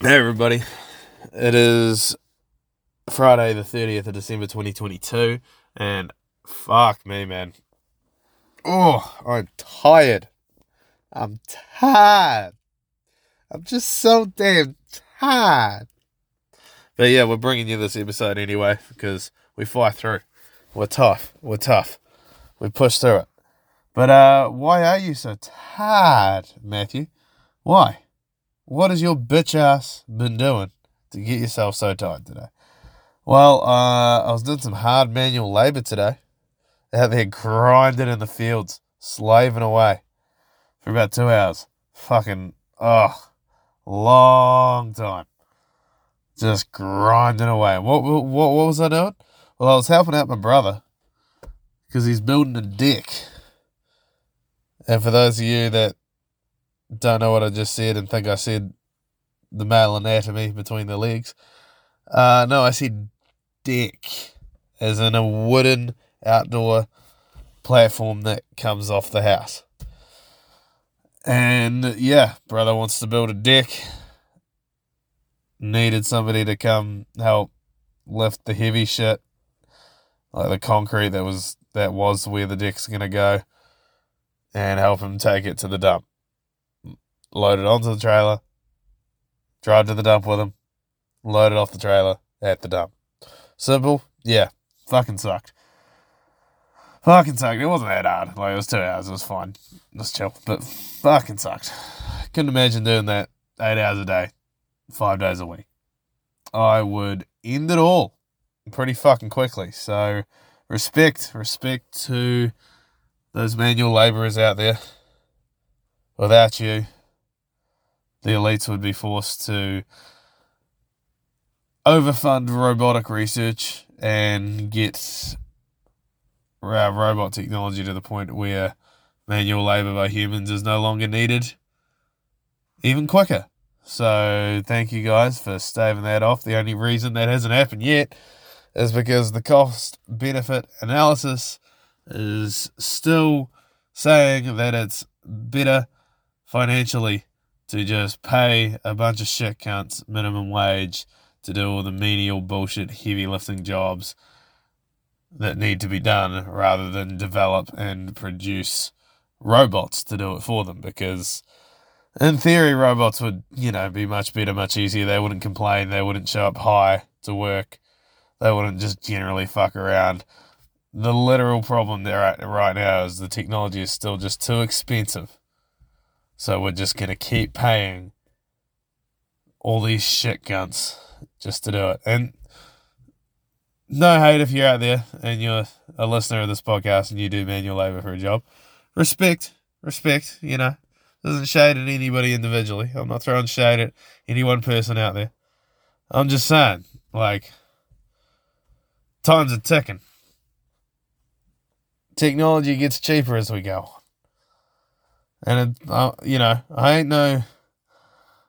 Hey, everybody. It is Friday, the 30th of December, 2022, and fuck me, man. Oh, I'm tired. I'm tired. I'm just so damn tired. But yeah, we're bringing you this episode anyway because we fight through. We're tough. We're tough. We push through it. But uh, why are you so tired, Matthew? Why? What has your bitch ass been doing to get yourself so tired today? Well, uh, I was doing some hard manual labor today. Out there grinding in the fields, slaving away for about two hours. Fucking, ugh, long time. Just grinding away. What, what, what was I doing? Well, I was helping out my brother because he's building a deck. And for those of you that don't know what I just said and think I said the male anatomy between the legs. Uh, no, I said deck, as in a wooden outdoor platform that comes off the house. And yeah, brother wants to build a deck. Needed somebody to come help lift the heavy shit, like the concrete that was that was where the deck's gonna go, and help him take it to the dump load it onto the trailer, drive to the dump with him, load it off the trailer at the dump. Simple, yeah, fucking sucked. Fucking sucked. It wasn't that hard. Like, it was two hours. It was fine. It was chill. But fucking sucked. Couldn't imagine doing that eight hours a day, five days a week. I would end it all pretty fucking quickly. So, respect, respect to those manual laborers out there. Without you, the elites would be forced to overfund robotic research and get our robot technology to the point where manual labor by humans is no longer needed even quicker. So thank you guys for staving that off. The only reason that hasn't happened yet is because the cost benefit analysis is still saying that it's better financially to just pay a bunch of shit cunts minimum wage to do all the menial bullshit heavy lifting jobs that need to be done rather than develop and produce robots to do it for them because in theory robots would you know be much better much easier. They wouldn't complain. They wouldn't show up high to work. They wouldn't just generally fuck around. The literal problem there right now is the technology is still just too expensive so we're just going to keep paying all these shit guns just to do it. And no hate if you're out there and you're a listener of this podcast and you do manual labor for a job. Respect, respect, you know. Doesn't shade at anybody individually. I'm not throwing shade at any one person out there. I'm just saying, like, times are ticking. Technology gets cheaper as we go. And, it, uh, you know, I ain't no,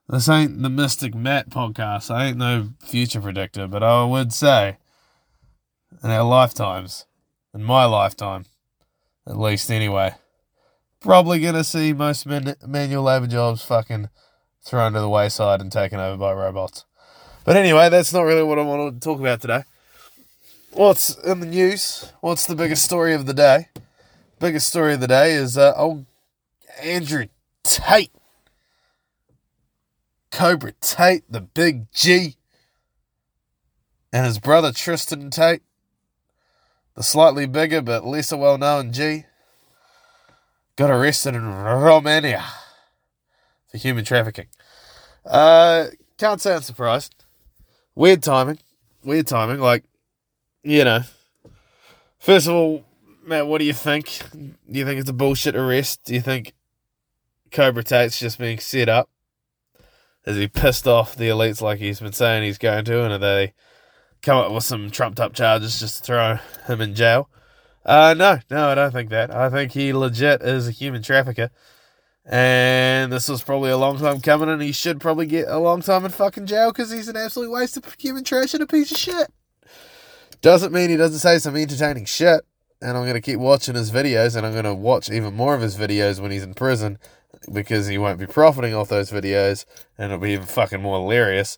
this ain't the Mystic Matt podcast. I ain't no future predictor, but I would say in our lifetimes, in my lifetime, at least anyway, probably to see most man- manual labor jobs fucking thrown to the wayside and taken over by robots. But anyway, that's not really what I wanted to talk about today. What's in the news? What's the biggest story of the day? Biggest story of the day is uh, old Andrew Tate. Cobra Tate, the big G. And his brother Tristan Tate, the slightly bigger but lesser well known G, got arrested in Romania for human trafficking. Uh, can't say I'm surprised. Weird timing. Weird timing. Like, you know. First of all, Matt, what do you think? Do you think it's a bullshit arrest? Do you think Cobra Tate's just being set up? Is he pissed off the elites like he's been saying he's going to, and they come up with some trumped up charges just to throw him in jail? Uh, no, no, I don't think that. I think he legit is a human trafficker. And this was probably a long time coming, and he should probably get a long time in fucking jail because he's an absolute waste of human trash and a piece of shit. Doesn't mean he doesn't say some entertaining shit. And I'm going to keep watching his videos, and I'm going to watch even more of his videos when he's in prison because he won't be profiting off those videos and it'll be even fucking more hilarious.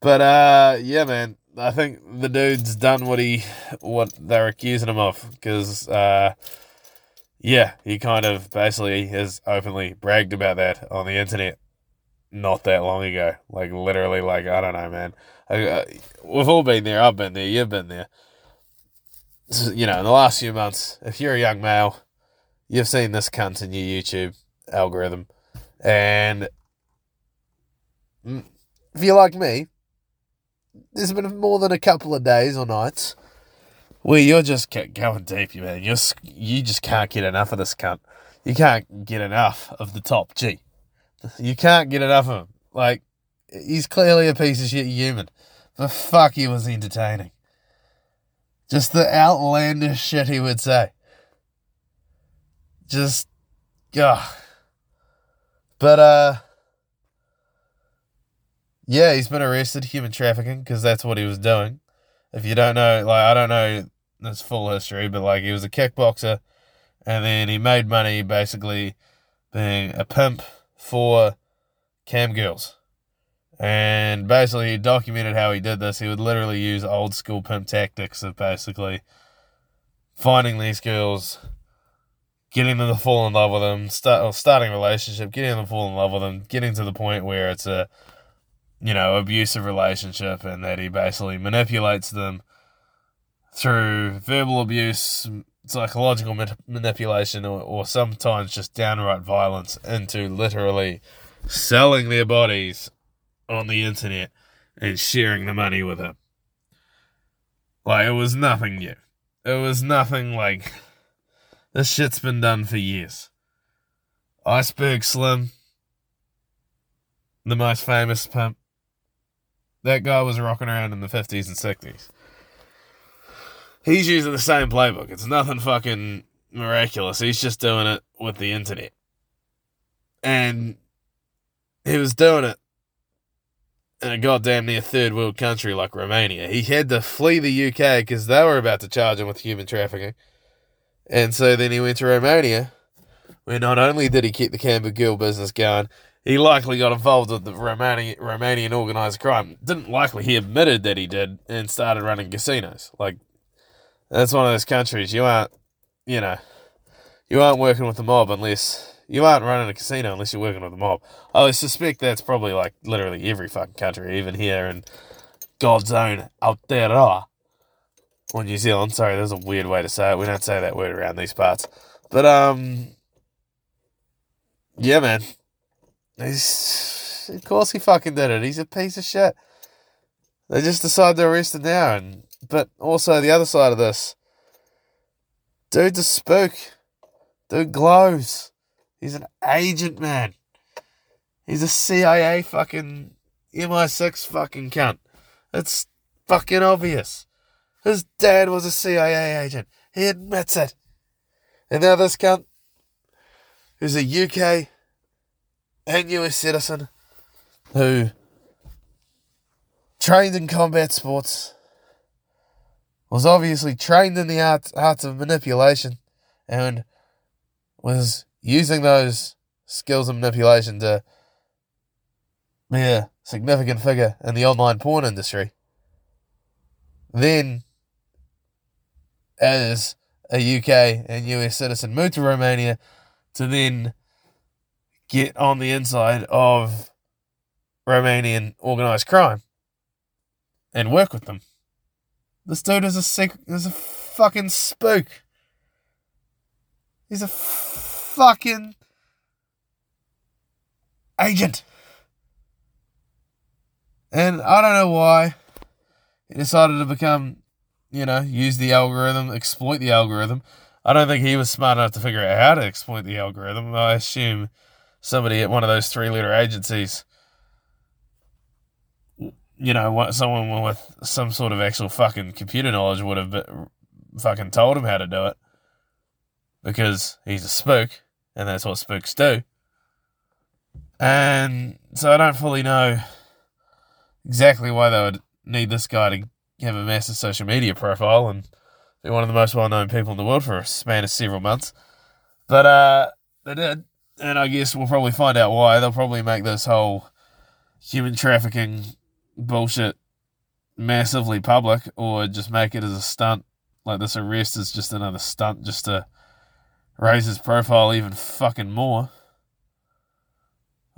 But uh, yeah, man, I think the dude's done what he what they're accusing him of because uh, yeah, he kind of basically has openly bragged about that on the internet not that long ago. Like literally, like I don't know, man. I, we've all been there. I've been there. You've been there. You know, in the last few months, if you're a young male, you've seen this cunt in your YouTube algorithm, and mm, if you're like me, there's been more than a couple of days or nights where you're just going deep, you man. You're you just can't get enough of this cunt. You can't get enough of the top G. You can't get enough of him. Like he's clearly a piece of shit human. But fuck, he was entertaining. Just the outlandish shit he would say. Just, yeah. But, uh, yeah, he's been arrested, human trafficking, because that's what he was doing. If you don't know, like, I don't know his full history, but, like, he was a kickboxer, and then he made money basically being a pimp for cam girls. And basically, he documented how he did this. He would literally use old school pimp tactics of basically finding these girls, getting them to fall in love with them, start starting a relationship, getting them to fall in love with them, getting to the point where it's a you know abusive relationship, and that he basically manipulates them through verbal abuse, psychological manipulation, or, or sometimes just downright violence into literally selling their bodies on the internet and sharing the money with him. Like, it was nothing new. It was nothing like. This shit's been done for years. Iceberg Slim, the most famous pimp, that guy was rocking around in the 50s and 60s. He's using the same playbook. It's nothing fucking miraculous. He's just doing it with the internet. And he was doing it in a goddamn near third world country like Romania. He had to flee the UK because they were about to charge him with human trafficking. And so then he went to Romania, where not only did he keep the Camber Girl business going, he likely got involved with the Romanian, Romanian organised crime. Didn't likely, he admitted that he did and started running casinos. Like, that's one of those countries you aren't, you know, you aren't working with the mob unless you aren't running a casino unless you're working with a mob. I suspect that's probably like literally every fucking country, even here in God's own Aotearoa or New Zealand. Sorry, there's a weird way to say it. We don't say that word around these parts. But um Yeah man. He's of course he fucking did it. He's a piece of shit. They just decided to arrest him now and but also the other side of this. dude, the spook. Dude glows. He's an agent, man. He's a CIA fucking MI6 fucking cunt. It's fucking obvious. His dad was a CIA agent. He admits it. And now this cunt, who's a UK and US citizen, who trained in combat sports, was obviously trained in the art, arts of manipulation, and was using those skills of manipulation to be a significant figure in the online porn industry, then as a UK and US citizen moved to Romania to then get on the inside of Romanian organized crime and work with them. This dude is a sick, is a fucking spook. He's a fucking agent. And I don't know why he decided to become, you know, use the algorithm, exploit the algorithm. I don't think he was smart enough to figure out how to exploit the algorithm. I assume somebody at one of those three letter agencies, you know, someone with some sort of actual fucking computer knowledge would have been, fucking told him how to do it because he's a spook and that's what spooks do. And so I don't fully know exactly why they would need this guy to have a massive social media profile and be one of the most well known people in the world for a span of several months. But uh, they did. and I guess we'll probably find out why. They'll probably make this whole human trafficking bullshit massively public, or just make it as a stunt. Like this arrest is just another stunt, just to raise his profile even fucking more.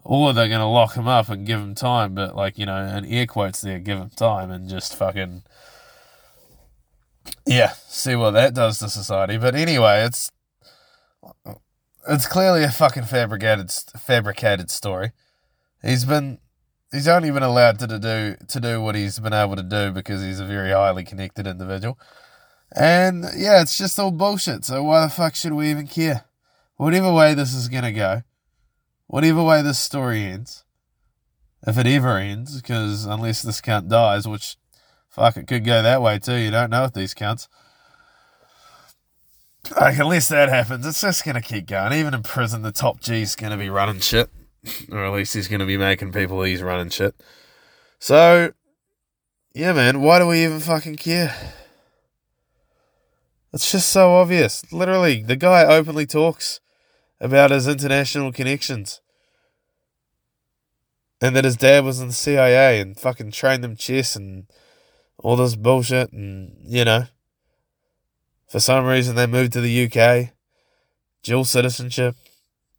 Or they're gonna lock him up and give him time, but like you know, and air quotes there, give him time and just fucking yeah, see what that does to society. But anyway, it's it's clearly a fucking fabricated fabricated story. He's been he's only been allowed to do to do what he's been able to do because he's a very highly connected individual. And yeah, it's just all bullshit. So why the fuck should we even care? Whatever way this is gonna go, whatever way this story ends, if it ever ends, because unless this cunt dies, which fuck it could go that way too. You don't know with these cunts. Like, unless that happens, it's just going to keep going. Even in prison, the top G's going to be running shit. Or at least he's going to be making people he's running shit. So, yeah, man, why do we even fucking care? It's just so obvious. Literally, the guy openly talks about his international connections. And that his dad was in the CIA and fucking trained them chess and all this bullshit. And, you know, for some reason, they moved to the UK, dual citizenship,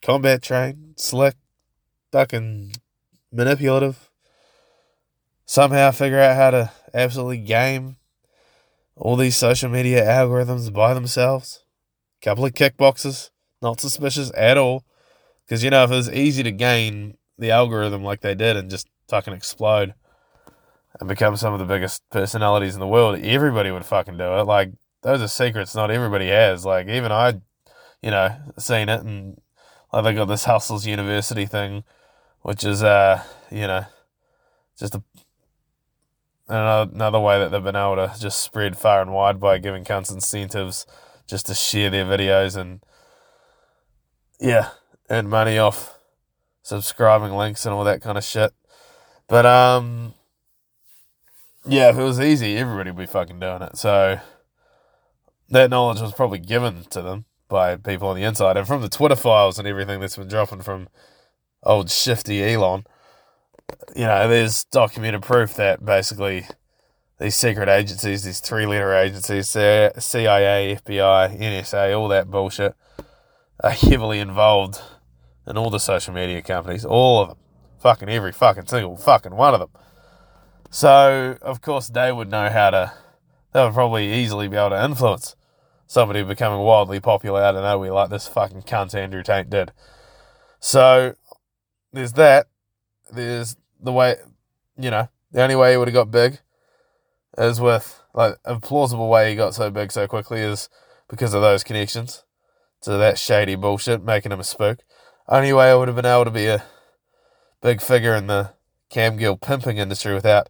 combat trained, slick, fucking manipulative. Somehow figure out how to absolutely game all these social media algorithms by themselves. Couple of kickboxes, not suspicious at all. Because, you know, if it was easy to gain the algorithm like they did and just fucking explode and become some of the biggest personalities in the world, everybody would fucking do it. Like, those are secrets not everybody has. Like even I, you know, seen it, and like they got this Hustlers University thing, which is uh, you know, just a another way that they've been able to just spread far and wide by giving cunts incentives just to share their videos and yeah, earn money off subscribing links and all that kind of shit. But um yeah, if it was easy, everybody would be fucking doing it. So that knowledge was probably given to them by people on the inside. And from the Twitter files and everything that's been dropping from old shifty Elon, you know, there's documented proof that basically these secret agencies, these three letter agencies, CIA, FBI, NSA, all that bullshit, are heavily involved in all the social media companies, all of them. Fucking every fucking single fucking one of them. So, of course, they would know how to, they would probably easily be able to influence somebody becoming wildly popular out of nowhere like this fucking cunt Andrew Tate did. So there's that. There's the way, you know, the only way he would have got big is with, like, a plausible way he got so big so quickly is because of those connections to that shady bullshit, making him a spook. Only way I would have been able to be a big figure in the Cam Gill pimping industry without,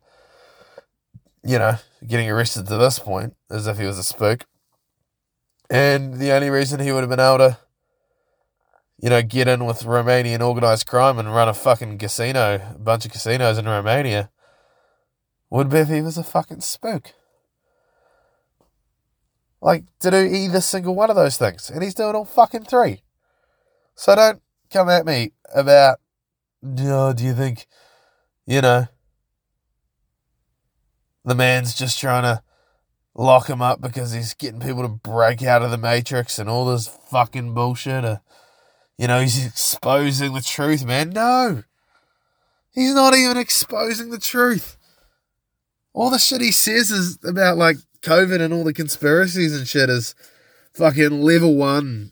you know, getting arrested to this point is if he was a spook. And the only reason he would have been able to, you know, get in with Romanian organized crime and run a fucking casino, a bunch of casinos in Romania, would be if he was a fucking spook. Like, to do either single one of those things. And he's doing all fucking three. So don't come at me about, oh, do you think, you know, the man's just trying to lock him up because he's getting people to break out of the matrix and all this fucking bullshit. Uh, you know, he's exposing the truth, man. No. He's not even exposing the truth. All the shit he says is about like COVID and all the conspiracies and shit is fucking level one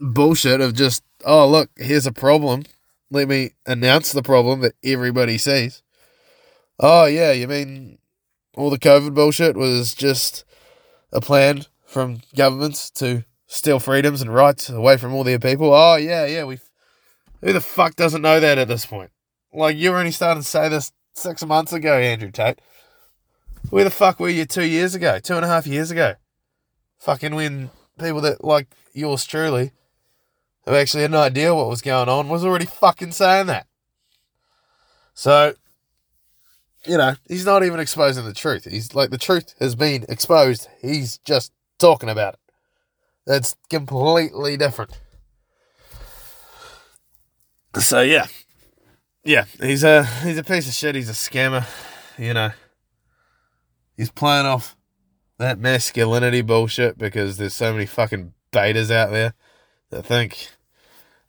bullshit of just, oh, look, here's a problem. Let me announce the problem that everybody sees. Oh, yeah, you mean all the COVID bullshit was just a plan from governments to steal freedoms and rights away from all their people. Oh yeah, yeah. We who the fuck doesn't know that at this point? Like you were only starting to say this six months ago, Andrew Tate. Where the fuck were you two years ago? Two and a half years ago? Fucking when people that like yours truly who actually had no idea what was going on was already fucking saying that. So you know, he's not even exposing the truth. He's like, the truth has been exposed. He's just talking about it. That's completely different. So yeah, yeah, he's a he's a piece of shit. He's a scammer. You know, he's playing off that masculinity bullshit because there's so many fucking betas out there that think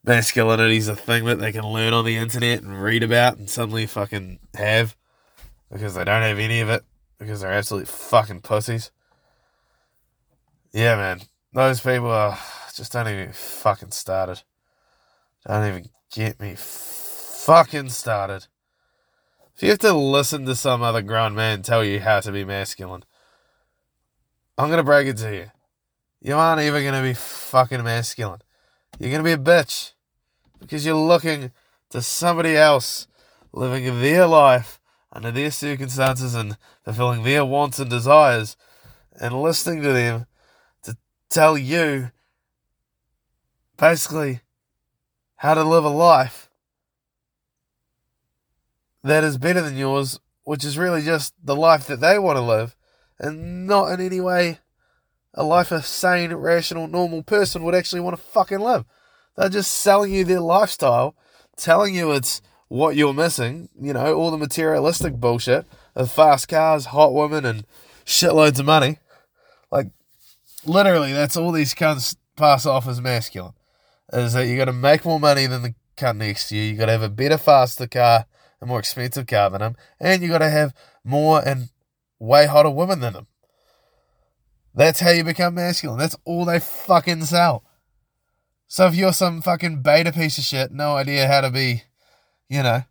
masculinity's a thing that they can learn on the internet and read about and suddenly fucking have because they don't have any of it because they're absolute fucking pussies. Yeah, man. Those people are just don't even fucking started. Don't even get me fucking started. If you have to listen to some other grown man tell you how to be masculine, I'm gonna break it to you. You aren't even gonna be fucking masculine. You're gonna be a bitch. Because you're looking to somebody else living their life under their circumstances and fulfilling their wants and desires and listening to them to tell you basically how to live a life that is better than yours, which is really just the life that they want to live and not in any way a life a sane, rational, normal person would actually want to fucking live. They're just selling you their lifestyle, telling you it's what you're missing, you know, all the materialistic bullshit of fast cars, hot women, and shitloads of money. Like, literally, that's all these cunts pass off as masculine. Is that you got to make more money than the cunt next to you, you got to have a better, faster car, a more expensive car than them, and you got to have more and way hotter women than them. That's how you become masculine. That's all they fucking sell. So if you're some fucking beta piece of shit, no idea how to be, you know,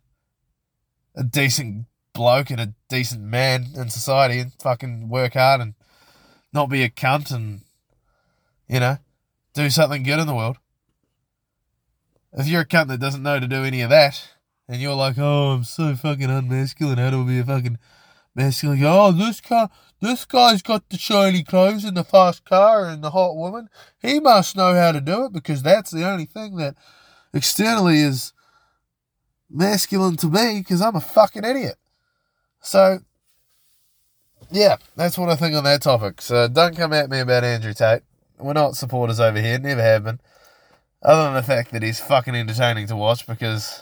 a decent bloke and a decent man in society and fucking work hard and not be a cunt and, you know, do something good in the world. If you're a cunt that doesn't know to do any of that, and you're like, oh, I'm so fucking unmasculine, how do I be a fucking masculine? Oh, this car, this guy's got the shiny clothes and the fast car and the hot woman. He must know how to do it because that's the only thing that externally is masculine to me because I'm a fucking idiot. So, yeah, that's what I think on that topic. So don't come at me about Andrew Tate. We're not supporters over here, never have been. Other than the fact that he's fucking entertaining to watch because,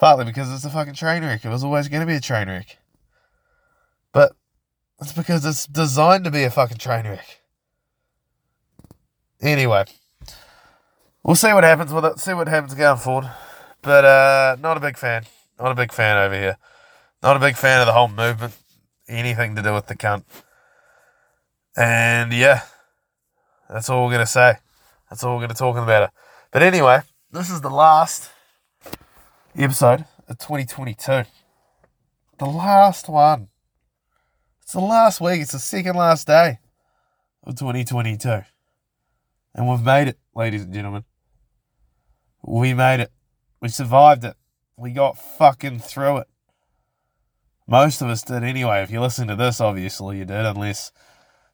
partly because it's a fucking train wreck. It was always going to be a train wreck. But it's because it's designed to be a fucking train wreck. Anyway, we'll see what happens with it. See what happens going forward. But uh, not a big fan. Not a big fan over here. Not a big fan of the whole movement. Anything to do with the cunt. And yeah, that's all we're gonna say. That's all we're gonna talk about it. But anyway, this is the last episode of 2022. The last one. It's the last week. It's the second last day of 2022. And we've made it, ladies and gentlemen. We made it. We survived it. We got fucking through it. Most of us did anyway. If you listen to this, obviously you did, unless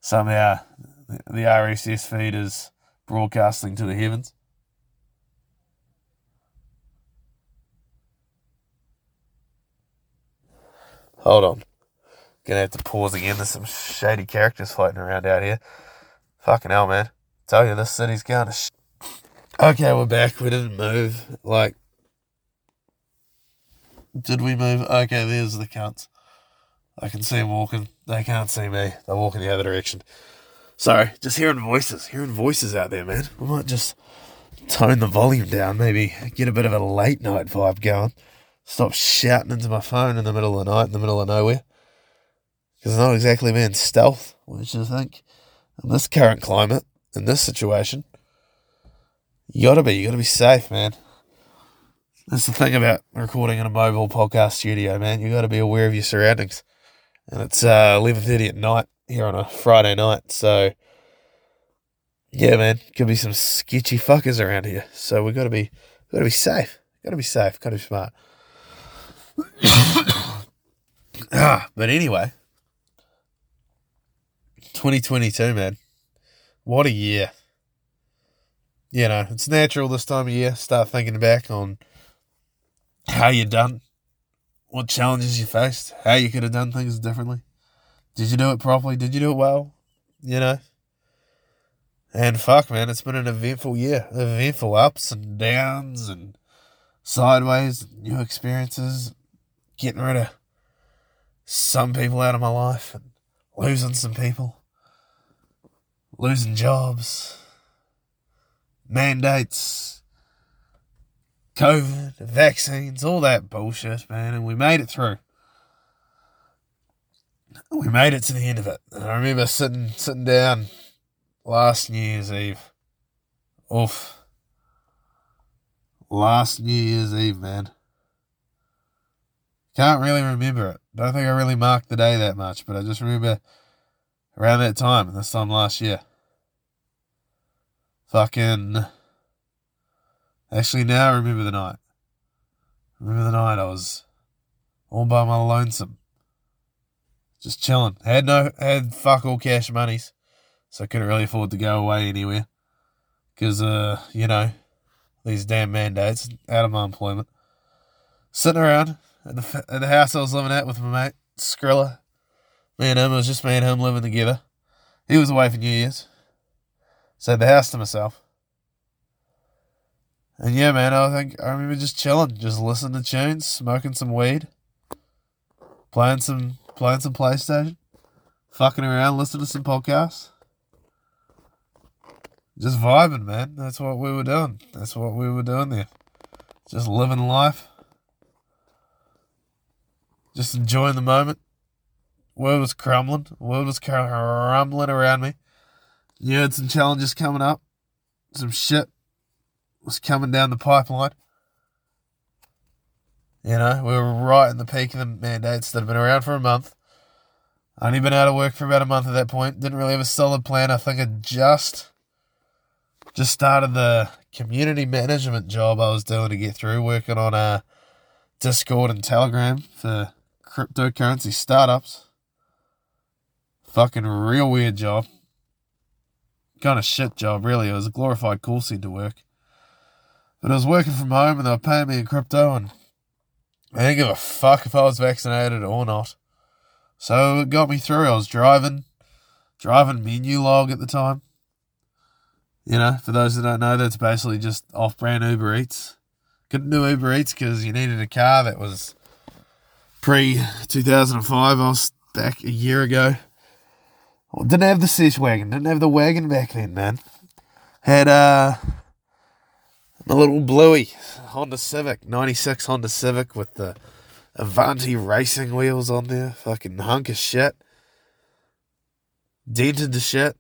somehow the RSS feed is broadcasting to the heavens. Hold on. Gonna have to pause again. There's some shady characters floating around out here. Fucking hell, man. tell you, this city's going to sh- Okay, we're back. We didn't move. Like, did we move? Okay, there's the cunts. I can see them walking. They can't see me. They're walking the other direction. Sorry, just hearing voices. Hearing voices out there, man. We might just tone the volume down. Maybe get a bit of a late night vibe going. Stop shouting into my phone in the middle of the night, in the middle of nowhere because I'm not exactly being stealth, which I think in this current climate, in this situation, you gotta be, you gotta be safe, man. That's the thing about recording in a mobile podcast studio, man. You gotta be aware of your surroundings. And it's uh, 11.30 at night here on a Friday night, so yeah, man, could be some sketchy fuckers around here. So we gotta be, gotta be safe. Gotta be safe. Gotta be smart. ah, but anyway, 2022, man. What a year. You know, it's natural this time of year. Start thinking back on how you done, what challenges you faced, how you could have done things differently. Did you do it properly? Did you do it well? You know? And fuck, man, it's been an eventful year. Eventful ups and downs and sideways, new experiences, getting rid of some people out of my life and losing some people, losing jobs, mandates, COVID, vaccines, all that bullshit, man. And we made it through. We made it to the end of it. And I remember sitting sitting down last New Year's Eve. Oof. Last New Year's Eve, man. Can't really remember it. Don't think I really marked the day that much, but I just remember around that time, this time last year. Fucking. Actually, now I remember the night. remember the night I was all by my lonesome. Just chilling. Had no, had fuck all cash monies. So I couldn't really afford to go away anywhere. Because, uh, you know, these damn mandates out of my employment. Sitting around at the, the house I was living at with my mate, Skrilla. Me and him, it was just me and him living together. He was away for New Year's. So I had the house to myself. And yeah, man, I think I remember just chilling, just listening to tunes, smoking some weed, playing some playing some PlayStation, fucking around, listening to some podcasts. Just vibing, man. That's what we were doing. That's what we were doing there. Just living life. Just enjoying the moment. World was crumbling. World was crumbling around me. You had some challenges coming up. Some shit was coming down the pipeline. You know, we were right in the peak of the mandates that have been around for a month. Only been out of work for about a month at that point. Didn't really have a solid plan. I think I just just started the community management job I was doing to get through, working on a uh, Discord and Telegram for cryptocurrency startups. Fucking real weird job. Kind of shit job, really. It was a glorified call to work. But I was working from home and they were paying me in crypto, and I didn't give a fuck if I was vaccinated or not. So it got me through. I was driving, driving Menulog at the time. You know, for those that don't know, that's basically just off brand Uber Eats. Couldn't do Uber Eats because you needed a car that was pre 2005. I was back a year ago. Well, didn't have the Sesh wagon. Didn't have the wagon back then, man. Had uh, a little bluey Honda Civic, 96 Honda Civic with the Avanti racing wheels on there. Fucking hunk of shit. Dented the shit.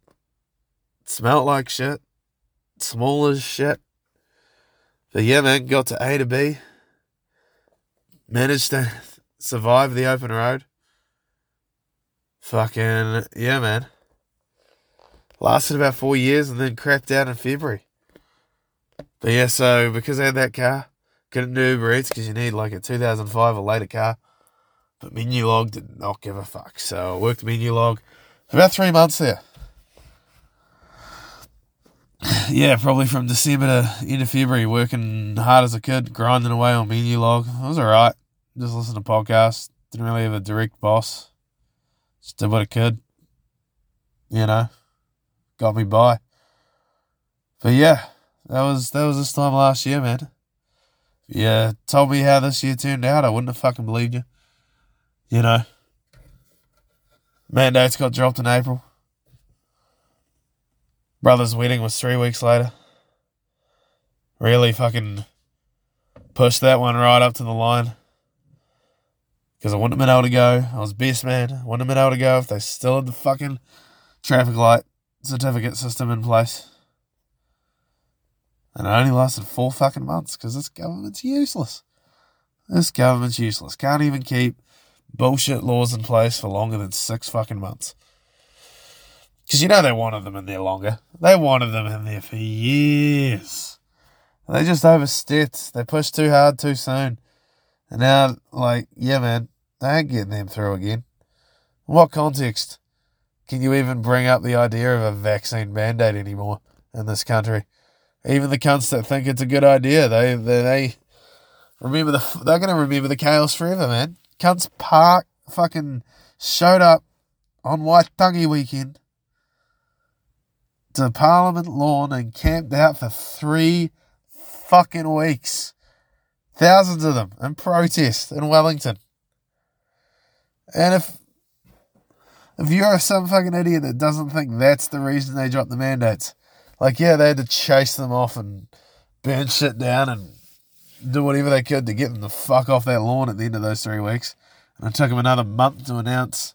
Smelt like shit. Small as shit. But yeah, man, got to A to B. Managed to survive the open road. Fucking, yeah, man. Lasted about four years and then crapped out in February. But yeah, so because I had that car, couldn't do Uber Eats because you need like a 2005 or later car. But Menulog did not give a fuck. So I worked Menulog for about three months there. Yeah, probably from December to end of February, working hard as I could, grinding away on Menulog. It was alright just listen to podcasts. Didn't really have a direct boss. Just did what I could. You know, got me by. But yeah, that was that was this time last year, man. Yeah, told me how this year turned out. I wouldn't have fucking believed you. You know, mandates got dropped in April. Brother's wedding was three weeks later. Really fucking pushed that one right up to the line because I wouldn't have been able to go. I was best man. I wouldn't have been able to go if they still had the fucking traffic light certificate system in place. And it only lasted four fucking months because this government's useless. This government's useless. Can't even keep bullshit laws in place for longer than six fucking months. Because you know they wanted them in there longer. They wanted them in there for years. They just overstepped. They pushed too hard too soon. And now, like, yeah, man, they ain't getting them through again. In what context can you even bring up the idea of a vaccine mandate anymore in this country? Even the cunts that think it's a good idea, they they, they remember the they're gonna remember the chaos forever, man. Cunts park fucking showed up on Waitangi weekend to Parliament lawn and camped out for three fucking weeks. Thousands of them in protest in Wellington. And if if you're some fucking idiot that doesn't think that's the reason they dropped the mandates, like yeah, they had to chase them off and burn shit down and do whatever they could to get them the fuck off that lawn at the end of those three weeks. And it took them another month to announce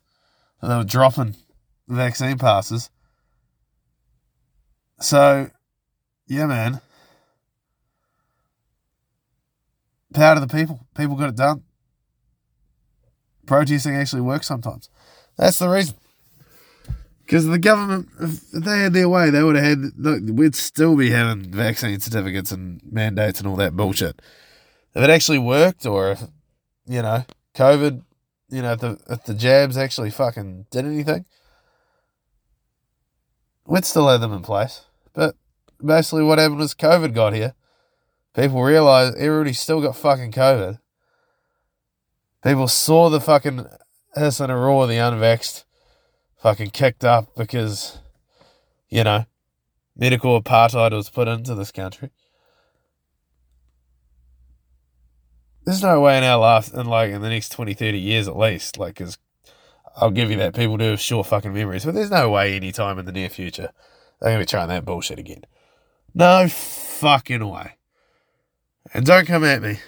that they were dropping the vaccine passes. So, yeah, man. Power to the people. People got it done. Protesting actually works sometimes. That's the reason. Because the government, if they had their way, they would have had, look, we'd still be having vaccine certificates and mandates and all that bullshit. If it actually worked, or if, you know, COVID, you know, if the, if the jabs actually fucking did anything, we'd still have them in place. But basically, what happened was COVID got here. People realized everybody still got fucking COVID. People saw the fucking hiss and a roar the unvaxxed fucking kicked up because, you know, medical apartheid was put into this country. There's no way in our life, in like in the next 20, 30 years at least, like, because I'll give you that people do have short fucking memories, but there's no way any time in the near future they're going to be trying that bullshit again. No fucking way. And don't come at me.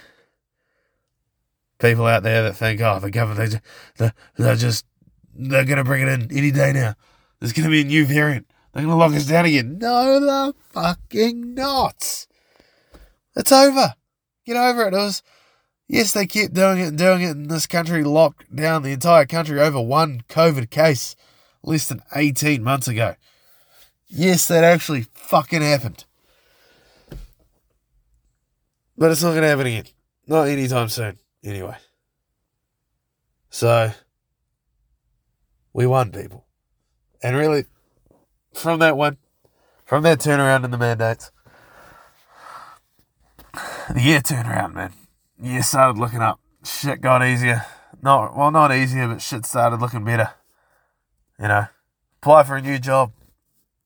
People out there that think, oh, the government, they, they're just, they're going to bring it in any day now. There's going to be a new variant. They're going to lock us down again. No, they're fucking not. It's over. Get over it. It was, yes, they kept doing it and doing it, and this country locked down the entire country over one COVID case less than 18 months ago. Yes, that actually fucking happened. But it's not going to happen again. Not anytime soon, anyway. So, we won, people. And really, from that one, from that turnaround in the mandates, the year turnaround, man. Year started looking up. Shit got easier. Not well, not easier, but shit started looking better. You know, apply for a new job,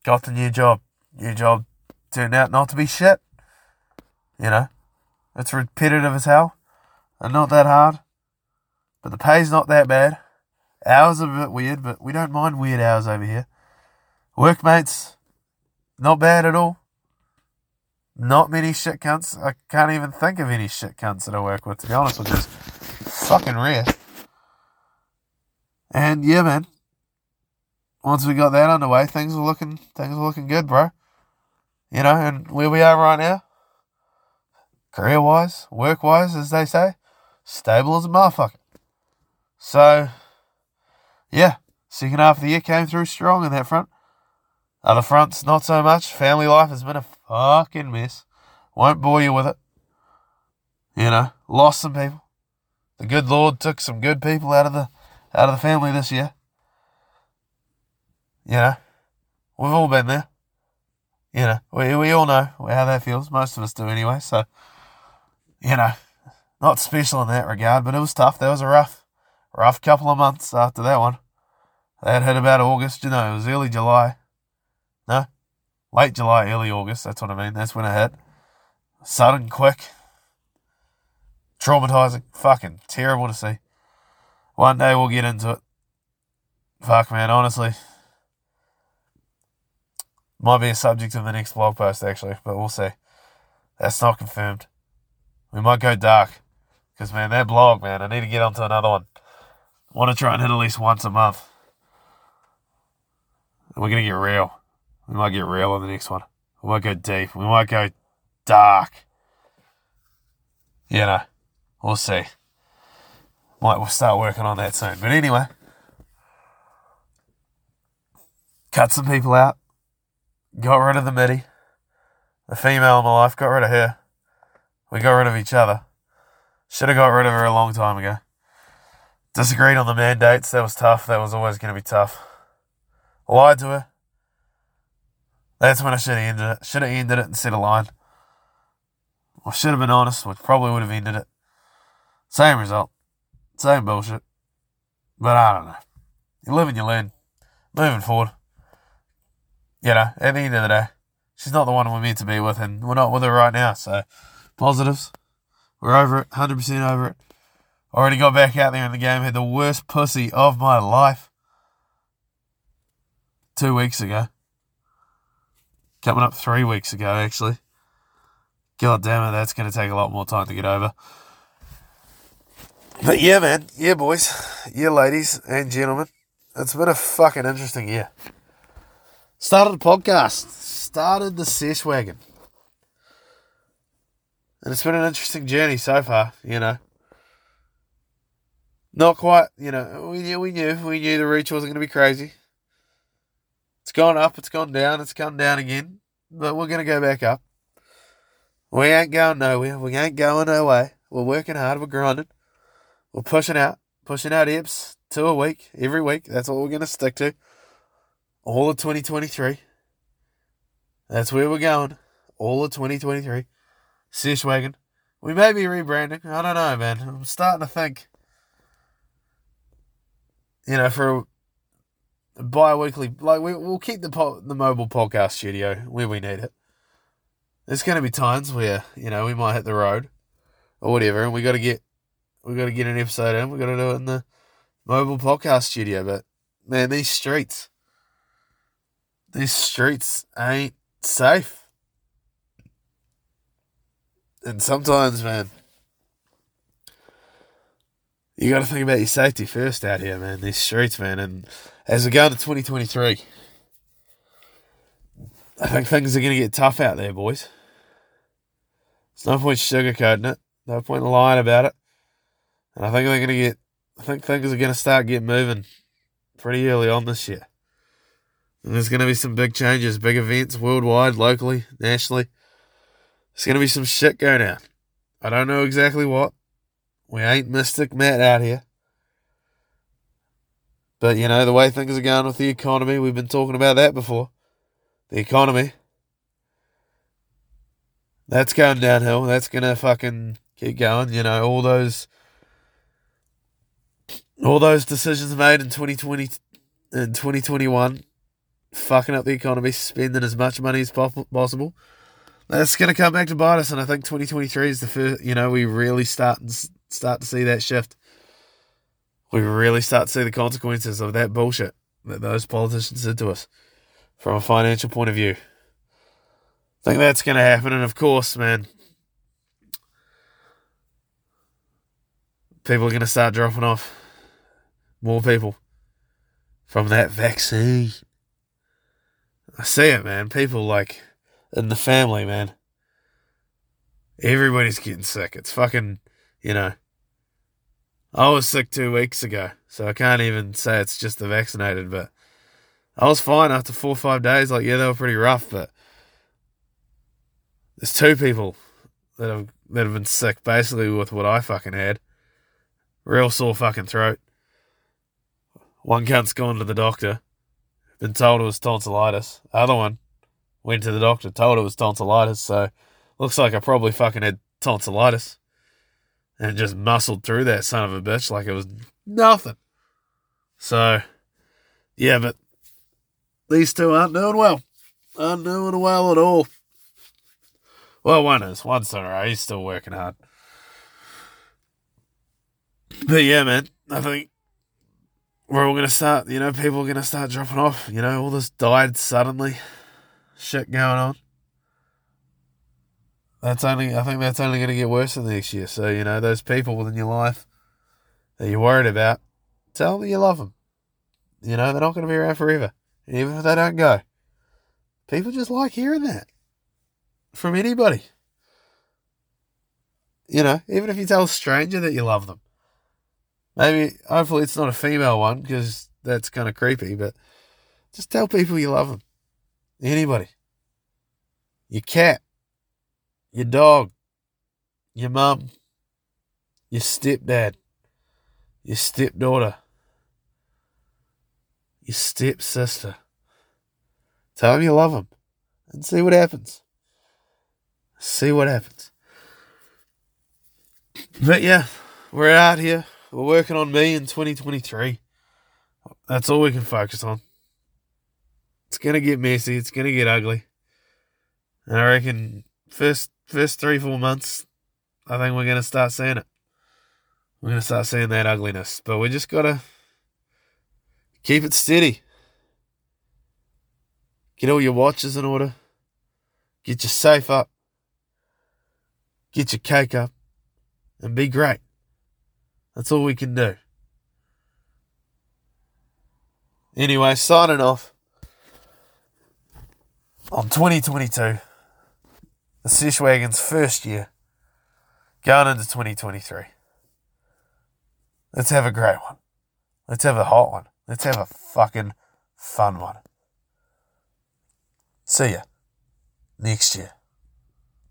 got the new job. New job turned out not to be shit. You know, it's repetitive as hell and not that hard. But the pay's not that bad. Hours are a bit weird, but we don't mind weird hours over here. Workmates, not bad at all. Not many shit cunts. I can't even think of any shit cunts that I work with, to be honest you. It's fucking rare. And yeah, man. Once we got that underway, things were looking things were looking good, bro. You know, and where we are right now, career wise, work wise, as they say, stable as a motherfucker. So, yeah, second half of the year came through strong in that front. Other fronts, not so much. Family life has been a fucking mess. Won't bore you with it. You know, lost some people. The good Lord took some good people out of the out of the family this year. You know, we've all been there. You know, we we all know how that feels. Most of us do anyway. So, you know, not special in that regard, but it was tough. That was a rough, rough couple of months after that one. That hit about August. You know, it was early July. No, late July, early August. That's what I mean. That's when it hit. Sudden, quick, traumatizing, fucking terrible to see. One day we'll get into it. Fuck, man, honestly. Might be a subject of the next blog post, actually, but we'll see. That's not confirmed. We might go dark. Because, man, that blog, man, I need to get onto another one. I want to try and hit at least once a month. We're going to get real. We might get real on the next one. We might go deep. We might go dark. You know, we'll see. Might we'll start working on that soon. But anyway, cut some people out. Got rid of the midi. The female in my life, got rid of her. We got rid of each other. Should have got rid of her a long time ago. Disagreed on the mandates. That was tough. That was always going to be tough. Lied to her. That's when I should have ended it. Should have ended it instead of lying. I should have been honest, which probably would have ended it. Same result. Same bullshit. But I don't know. You live and you learn. Moving forward. You know, at the end of the day, she's not the one we're meant to be with, and we're not with her right now, so positives. We're over it, 100% over it. Already got back out there in the game, had the worst pussy of my life two weeks ago. Coming up three weeks ago, actually. God damn it, that's going to take a lot more time to get over. But yeah, man. Yeah, boys. Yeah, ladies and gentlemen. It's been a fucking interesting year. Started a podcast. Started the Sesh Wagon. And it's been an interesting journey so far, you know. Not quite, you know, we knew, we knew, we knew the reach wasn't going to be crazy. It's gone up, it's gone down, it's come down again, but we're going to go back up. We ain't going nowhere. We ain't going away. We're working hard. We're grinding. We're pushing out, pushing out eps two a week, every week. That's what we're going to stick to. All of 2023. That's where we're going. All of 2023. Sesh Wagon. We may be rebranding. I don't know, man. I'm starting to think, you know, for a bi-weekly, like we, we'll keep the po- the mobile podcast studio where we need it. There's going to be times where you know we might hit the road or whatever, and we got to get we got to get an episode in. We got to do it in the mobile podcast studio. But man, these streets, these streets ain't safe. And sometimes, man, you got to think about your safety first out here, man. These streets, man. And as we go into 2023, I think things are going to get tough out there, boys. There's no point sugarcoating it. No point lying about it. And I think they're going to get, I think things are going to start getting moving pretty early on this year. And there's going to be some big changes, big events worldwide, locally, nationally. There's going to be some shit going down. I don't know exactly what. We ain't Mystic Matt out here. But, you know, the way things are going with the economy, we've been talking about that before. The economy. That's going downhill. That's going to fucking keep going. You know, all those. All those decisions made in 2020 and 2021, fucking up the economy, spending as much money as possible that's going to come back to bite us. And I think 2023 is the first, you know, we really start start to see that shift. We really start to see the consequences of that bullshit that those politicians did to us from a financial point of view. I think that's going to happen. And of course, man, people are going to start dropping off. More people from that vaccine. I see it, man. People like in the family, man. Everybody's getting sick. It's fucking, you know. I was sick two weeks ago, so I can't even say it's just the vaccinated, but I was fine after four or five days. Like, yeah, they were pretty rough, but there's two people that have that have been sick, basically with what I fucking had. Real sore fucking throat. One cunt's gone to the doctor, been told it was tonsillitis. Other one Went to the doctor, told it was tonsillitis, so looks like I probably fucking had tonsillitis. And just muscled through that son of a bitch like it was nothing. So, yeah, but these two aren't doing well. Aren't doing well at all. Well, one is. One's alright. He's still working hard. But yeah, man, I think we're all going to start, you know, people are going to start dropping off. You know, all this died suddenly shit going on. That's only, I think that's only going to get worse in the next year. So, you know, those people within your life that you're worried about, tell them you love them. You know, they're not going to be around forever, even if they don't go. People just like hearing that from anybody. You know, even if you tell a stranger that you love them. Maybe, hopefully, it's not a female one because that's kind of creepy, but just tell people you love them. Anybody. Your cat. Your dog. Your mum. Your stepdad. Your stepdaughter. Your stepsister. Tell them you love them and see what happens. See what happens. But yeah, we're out here. We're working on me in 2023. That's all we can focus on. It's gonna get messy. It's gonna get ugly. And I reckon first first three four months, I think we're to start seeing it. We're to start seeing that ugliness. But we just got to keep it steady. Get all your watches in order. Get your safe up. Get your cake up. And be great. That's all we can do. Anyway, signing off on 2022, the Sesh Wagon's first year, going into 2023. Let's have a great one. Let's have a hot one. Let's have a fucking fun one. See ya next year.